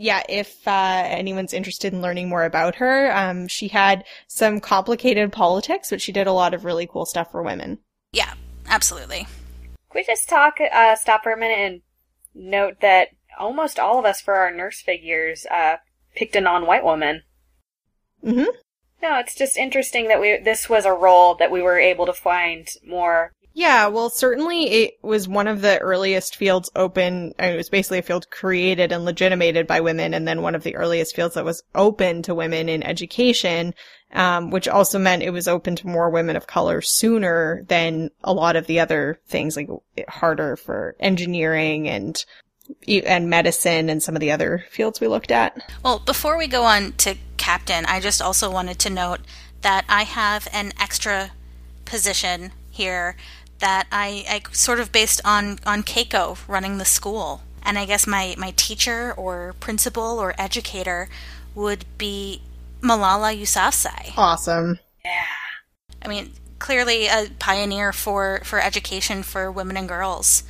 Yeah, if uh, anyone's interested in learning more about her, um, she had some complicated politics, but she did a lot of really cool stuff for women. yeah, absolutely. Can we just talk, uh, stop for a minute and note that almost all of us for our nurse figures, uh, picked a non-white woman. Mm-hmm. No, it's just interesting that we, this was a role that we were able to find more. Yeah, well, certainly it was one of the earliest fields open. I mean, it was basically a field created and legitimated by women, and then one of the earliest fields that was open to women in education, um, which also meant it was open to more women of color sooner than a lot of the other things, like harder for engineering and and medicine and some of the other fields we looked at. Well, before we go on to captain, I just also wanted to note that I have an extra position here that I, I sort of based on on Keiko running the school, and I guess my my teacher or principal or educator would be Malala Yousafzai. Awesome. Yeah. I mean, clearly a pioneer for for education for women and girls,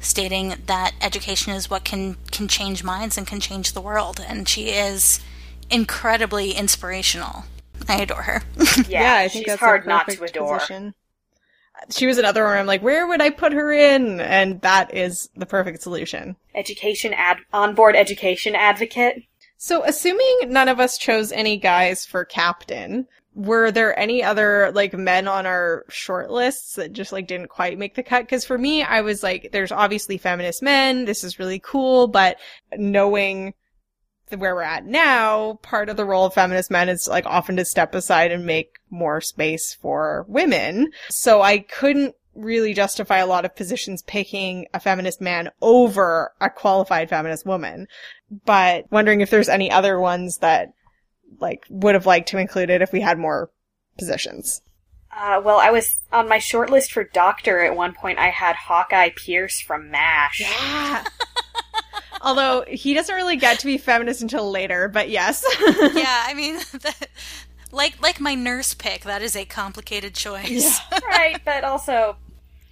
stating that education is what can can change minds and can change the world, and she is incredibly inspirational. I adore her. Yeah, I think she's that's hard a not to perfect adore. position. She was another one where I'm like, where would I put her in? And that is the perfect solution. Education ad, onboard education advocate. So, assuming none of us chose any guys for captain, were there any other like men on our short lists that just like didn't quite make the cut? Because for me, I was like, there's obviously feminist men. This is really cool, but knowing where we're at now, part of the role of feminist men is like often to step aside and make more space for women. So I couldn't really justify a lot of positions picking a feminist man over a qualified feminist woman. But wondering if there's any other ones that like would have liked to include it if we had more positions. Uh, well, I was on my short list for doctor at one point. I had Hawkeye Pierce from MASH. Yeah. Although he doesn't really get to be feminist until later, but yes. yeah, I mean, that, like like my nurse pick, that is a complicated choice. right, but also,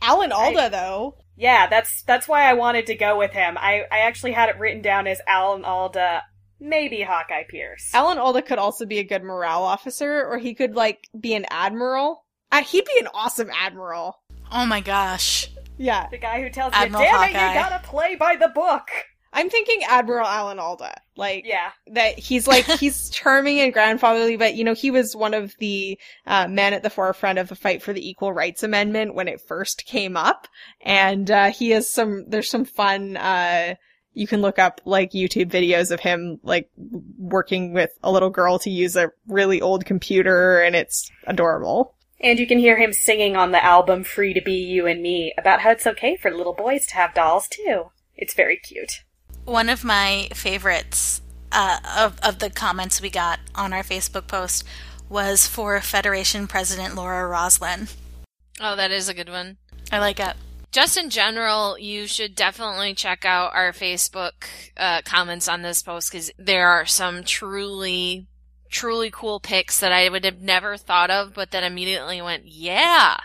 Alan Alda though. yeah, that's that's why I wanted to go with him. I I actually had it written down as Alan Alda maybe Hawkeye Pierce. Alan Alda could also be a good morale officer, or he could like be an admiral. Uh, he'd be an awesome admiral. Oh my gosh. Yeah, the guy who tells Admiral you, "Damn it, Hawkeye. Uh, you gotta play by the book." I'm thinking Admiral Alan Alda. Like, Yeah. that he's like he's charming and grandfatherly, but you know he was one of the uh, men at the forefront of the fight for the Equal Rights Amendment when it first came up, and uh, he has some. There's some fun. Uh, you can look up like YouTube videos of him like working with a little girl to use a really old computer, and it's adorable. And you can hear him singing on the album Free to Be You and Me about how it's okay for little boys to have dolls too. It's very cute. One of my favorites uh, of, of the comments we got on our Facebook post was for Federation President Laura Roslin. Oh, that is a good one. I like it. Just in general, you should definitely check out our Facebook uh, comments on this post because there are some truly, truly cool pics that I would have never thought of, but then immediately went, yeah.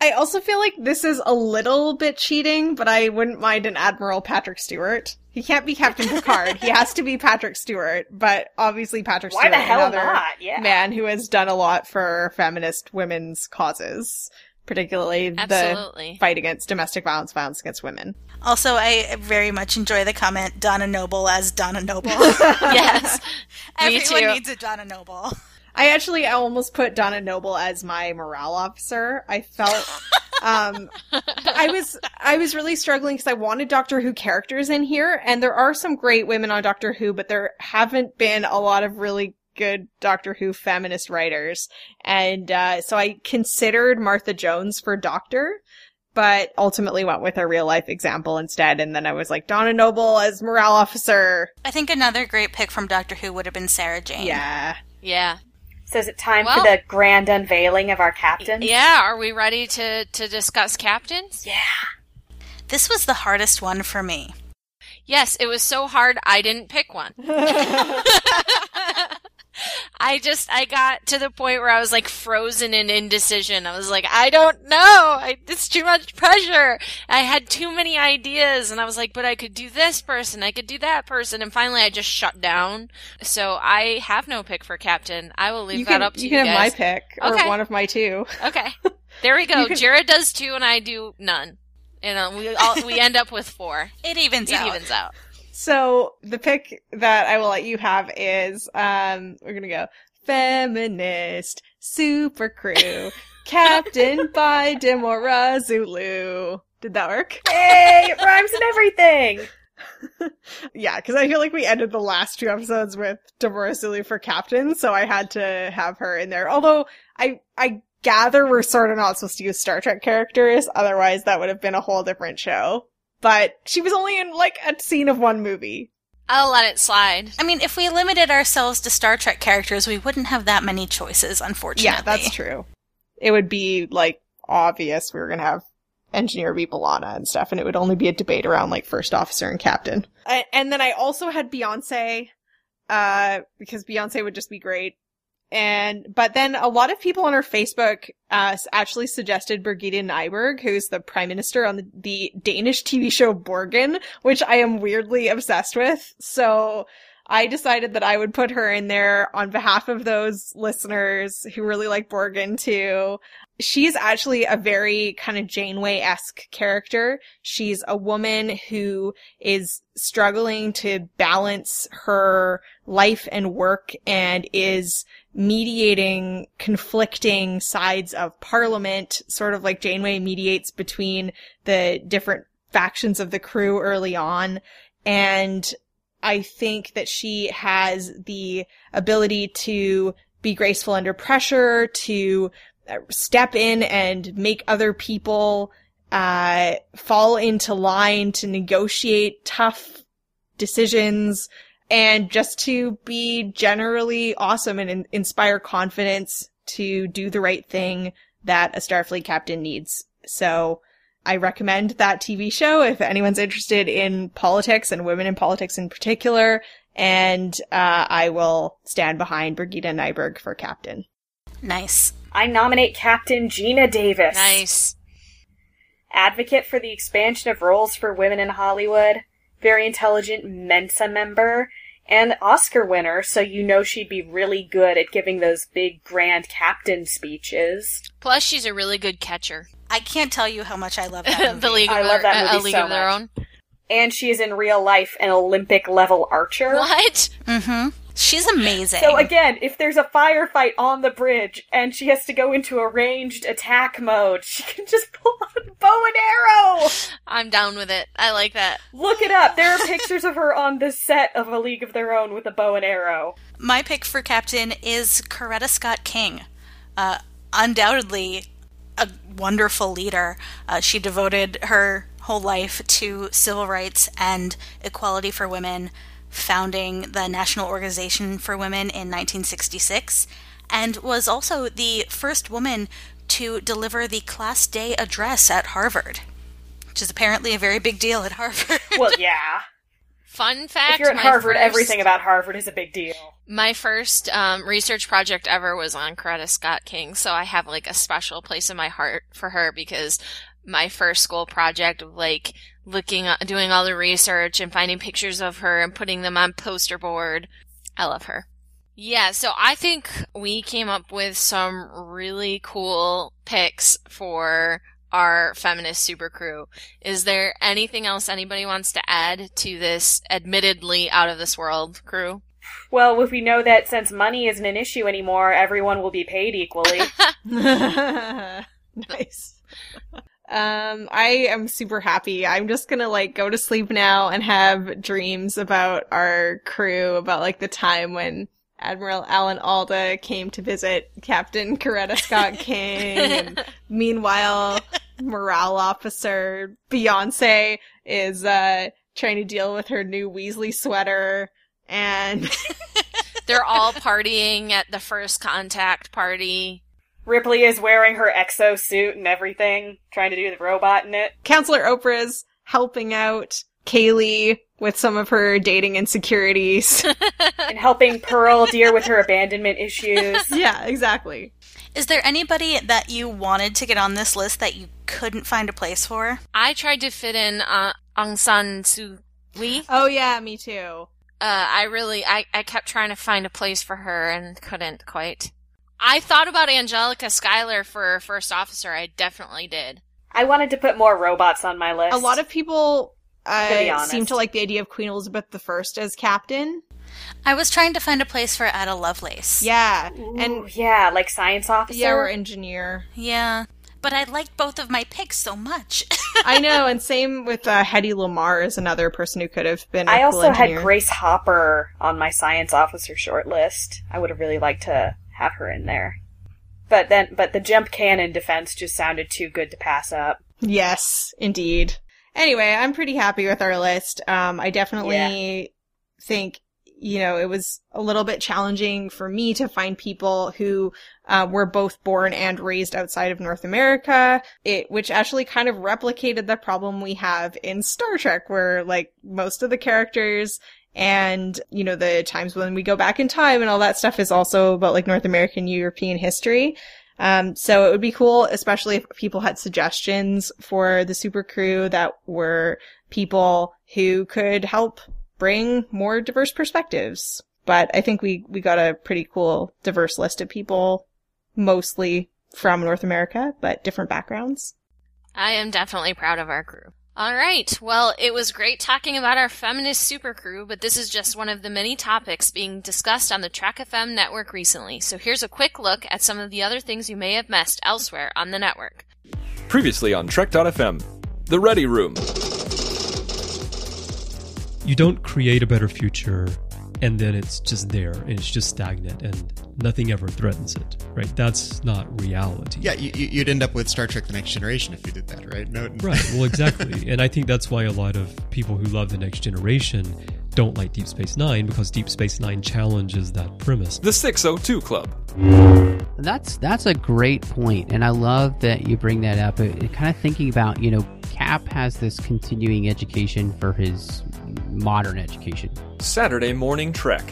I I also feel like this is a little bit cheating, but I wouldn't mind an Admiral Patrick Stewart. He can't be Captain Picard. he has to be Patrick Stewart, but obviously Patrick Why Stewart, the hell another not? Yeah. man who has done a lot for feminist women's causes, particularly the fight against domestic violence, violence against women. Also, I very much enjoy the comment Donna Noble as Donna Noble. yes. Me Everyone too. needs a Donna Noble. I actually I almost put Donna Noble as my morale officer. I felt um I was I was really struggling because I wanted Doctor Who characters in here and there are some great women on Doctor Who but there haven't been a lot of really good Doctor Who feminist writers and uh so I considered Martha Jones for Doctor but ultimately went with a real life example instead and then I was like Donna Noble as morale officer. I think another great pick from Doctor Who would have been Sarah Jane. Yeah. Yeah. So is it time Well- for the grand unveiling of our captains? Yeah. Are we ready to, to discuss captains? Yeah. This was the hardest one for me. Yes, it was so hard I didn't pick one. I just I got to the point where I was like frozen in indecision. I was like, I don't know. I, it's too much pressure. I had too many ideas, and I was like, but I could do this person, I could do that person, and finally I just shut down. So I have no pick for captain. I will leave You that can up to you you, can have my pick or Okay. one of my two. Okay, there we go. Can- Jarrah does two, and I do none. And uh, we all we end up with four. It evens It out. evens out. So the pick that I will let you have is um we're gonna go feminist super crew captain by Demora Sulu. Did that work? Hey, it rhymes and everything. Yeah, because I feel like we ended the last two episodes with Demora Sulu for captain, so I had to have her in there. Although I I gather we're sort of not supposed to use Star Trek characters, otherwise that would have been a whole different show. But she was only in like a scene of one movie. I'll let it slide. I mean, if we limited ourselves to Star Trek characters, we wouldn't have that many choices, unfortunately. Yeah, that's true. It would be like obvious we were gonna have engineer be B'Elanna and stuff, and it would only be a debate around like first officer and captain. I, and then I also had Beyonce, uh, because Beyonce would just be great. And but then a lot of people on her Facebook uh, actually suggested Birgitte Nyborg, who's the prime minister on the, the Danish TV show Borgen, which I am weirdly obsessed with. So I decided that I would put her in there on behalf of those listeners who really like Borgen too. She's actually a very kind of Janeway-esque character. She's a woman who is struggling to balance her life and work and is mediating conflicting sides of parliament, sort of like Janeway mediates between the different factions of the crew early on. And I think that she has the ability to be graceful under pressure, to uh, step in and make other people uh, fall into line, to negotiate tough decisions, and just to be generally awesome and in- inspire confidence to do the right thing that a Starfleet captain needs. So I recommend that TV show if anyone's interested in politics and women in politics in particular. And uh, I will stand behind Birgitte Nyborg for captain. Nice. I nominate Captain Geena Davis. Nice. Advocate for the expansion of roles for women in Hollywood. Very intelligent Mensa member. And Oscar winner, so you know she'd be really good at giving those big grand captain speeches. Plus, she's a really good catcher. I can't tell you how much I love that movie. the League of, I love that Their- movie a League so of Their much. Own. And she is in real life an Olympic level archer. What? hmm She's amazing. So again, if there's a firefight on the bridge and she has to go into a ranged attack mode, she can just pull out a bow and arrow. I'm down with it. I like that. Look it up. There are pictures of her on the set of A League of Their Own with a bow and arrow. My pick for captain is Coretta Scott King. Uh, undoubtedly a wonderful leader. Uh, she devoted her whole life to civil rights and equality for women, founding the National Organization for Women in 1966, and was also the first woman to deliver the Class Day address at Harvard, which is apparently a very big deal at Harvard. Well, yeah. Fun fact. if you're at my Harvard, first- everything about Harvard is a big deal. My first um, research project ever was on Coretta Scott King, so I have like a special place in my heart for her because my first school project, of, like looking, uh, doing all the research and finding pictures of her and putting them on poster board. I love her. Yeah, so I think we came up with some really cool picks for our feminist super crew. Is there anything else anybody wants to add to this admittedly out of this world crew? Well, if we know that since money isn't an issue anymore, everyone will be paid equally. nice. Um, I am super happy. I'm just gonna like go to sleep now and have dreams about our crew, about like the time when Admiral Alan Alda came to visit Captain Coretta Scott King. and meanwhile, morale officer Beyonce is uh trying to deal with her new Weasley sweater and They're all partying at the first contact party. Ripley is wearing her exo suit and everything, trying to do the robot in it. Counselor Oprah's helping out Kaylee with some of her dating insecurities. and helping Pearl deal with her abandonment issues. yeah, exactly. Is there anybody that you wanted to get on this list that you couldn't find a place for? I tried to fit in uh, Aung San Suu Kyi. Oh yeah, me too. Uh, I really, I, I kept trying to find a place for her and couldn't quite. I thought about Angelica Schuyler for first officer. I definitely did. I wanted to put more robots on my list. A lot of people To uh, seem to like the idea of Queen Elizabeth I as captain. I was trying to find a place for Ada Lovelace. Yeah, Ooh, and yeah, like science officer. yeah, or engineer. Yeah. But I liked both of my picks so much. I know, and same with uh, Hedy Lamarr is another person who could have been. a I cool also had. Grace Hopper on my science officer short list. I would have really liked to have her in there. But then, but the jump cannon defense just sounded too good to pass up. Yes, indeed. Anyway, I'm pretty happy with our list. Um, I definitely think, you know, it was a little bit challenging for me to find people who uh, were both born and raised outside of North America, it, which actually kind of replicated the problem we have in Star Trek, where like most of the characters and, you know, the times when we go back in time and all that stuff is also about like North American European history. Um, so it would be cool, especially if people had suggestions for the super crew that were people who could help bring more diverse perspectives. But I think we, we got a pretty cool diverse list of people, mostly from North America, but different backgrounds. I am definitely proud of our crew. All right. Well, it was great talking about our feminist super crew, but this is just one of the many topics being discussed on the Trek FM network recently. So here's a quick look at some of the other things you may have missed elsewhere on the network. Previously on Trek.fm, The Ready Room. you don't create a better future and then it's just there and it's just stagnant and nothing ever threatens it right that's not reality Yeah, you, you- you'd end up with Star Trek: The Next Generation if you did that, right? No, right well exactly and i think that's why a lot of people who love the next generation don't like deep space nine because deep space nine challenges that premise The 602 Club. That's that's a great point, and I love that you bring that up. It, it kind of thinking about, you know, Cap has this continuing education for his modern education. Saturday Morning Trek.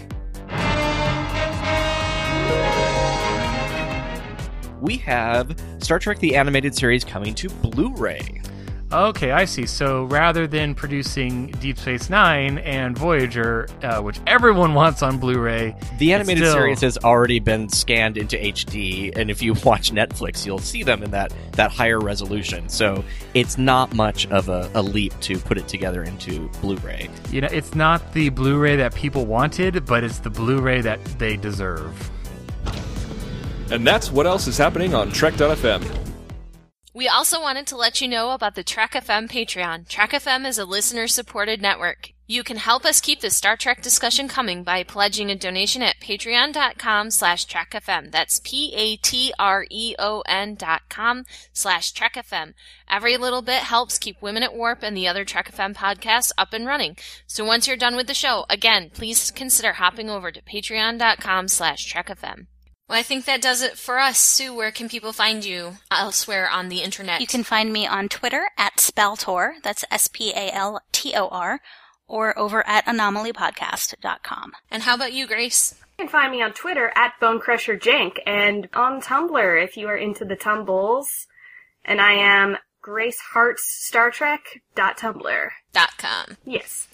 we have Star Trek the Animated Series coming to Blu ray. Okay, I see. So rather than producing Deep Space Nine and Voyager, uh, which everyone wants on Blu-ray, The animated still- series has already been scanned into HD, and if you watch Netflix, you'll see them in that, that higher resolution. So it's not much of a, a leap to put it together into Blu-ray. You know, it's not the Blu-ray that people wanted, but it's the Blu-ray that they deserve. And that's what else is happening on Trek.fm. We also wanted to let you know about the Trek FM Patreon. Trek FM is a listener supported network. You can help us keep the Star Trek discussion coming by pledging a donation at patreon.com slash trekfm. That's P-A-T-R-E-O-N dot com slash trekfm. Every little bit helps keep Women at Warp and the other Trek FM podcasts up and running. So once you're done with the show, again, please consider hopping over to patreon.com slash trekfm. Well, I think that does it for us. Sue, where can people find you elsewhere on the internet? You can find me on Twitter at Spaltor, that's S-P-A-L-T-O-R, or over at anomalypodcast.com. And how about you, Grace? You can find me on Twitter at BoneCrusherJank and on Tumblr if you are into the tumbles. And I am Grace Hart's Star Trek dot Tumblr. Dot com. Yes.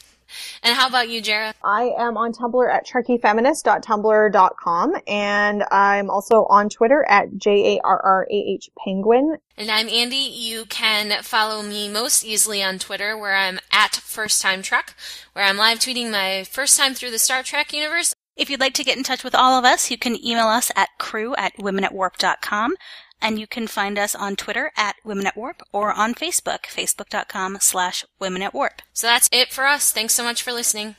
And how about you, Jarrah? I am on Tumblr at trekkiefeminist.tumblr.com and I'm also on Twitter at J-A-R-R-A-H Penguin. And I'm Andi. You can follow me most easily on Twitter, where I'm at First Time Trek, where I'm live tweeting my first time through the Star Trek universe. If you'd like to get in touch with all of us, you can email us at crew at womenatwarp.com. And you can find us on Twitter at Women at Warp or on Facebook, facebook.com slash Women at Warp. So that's it for us. Thanks so much for listening.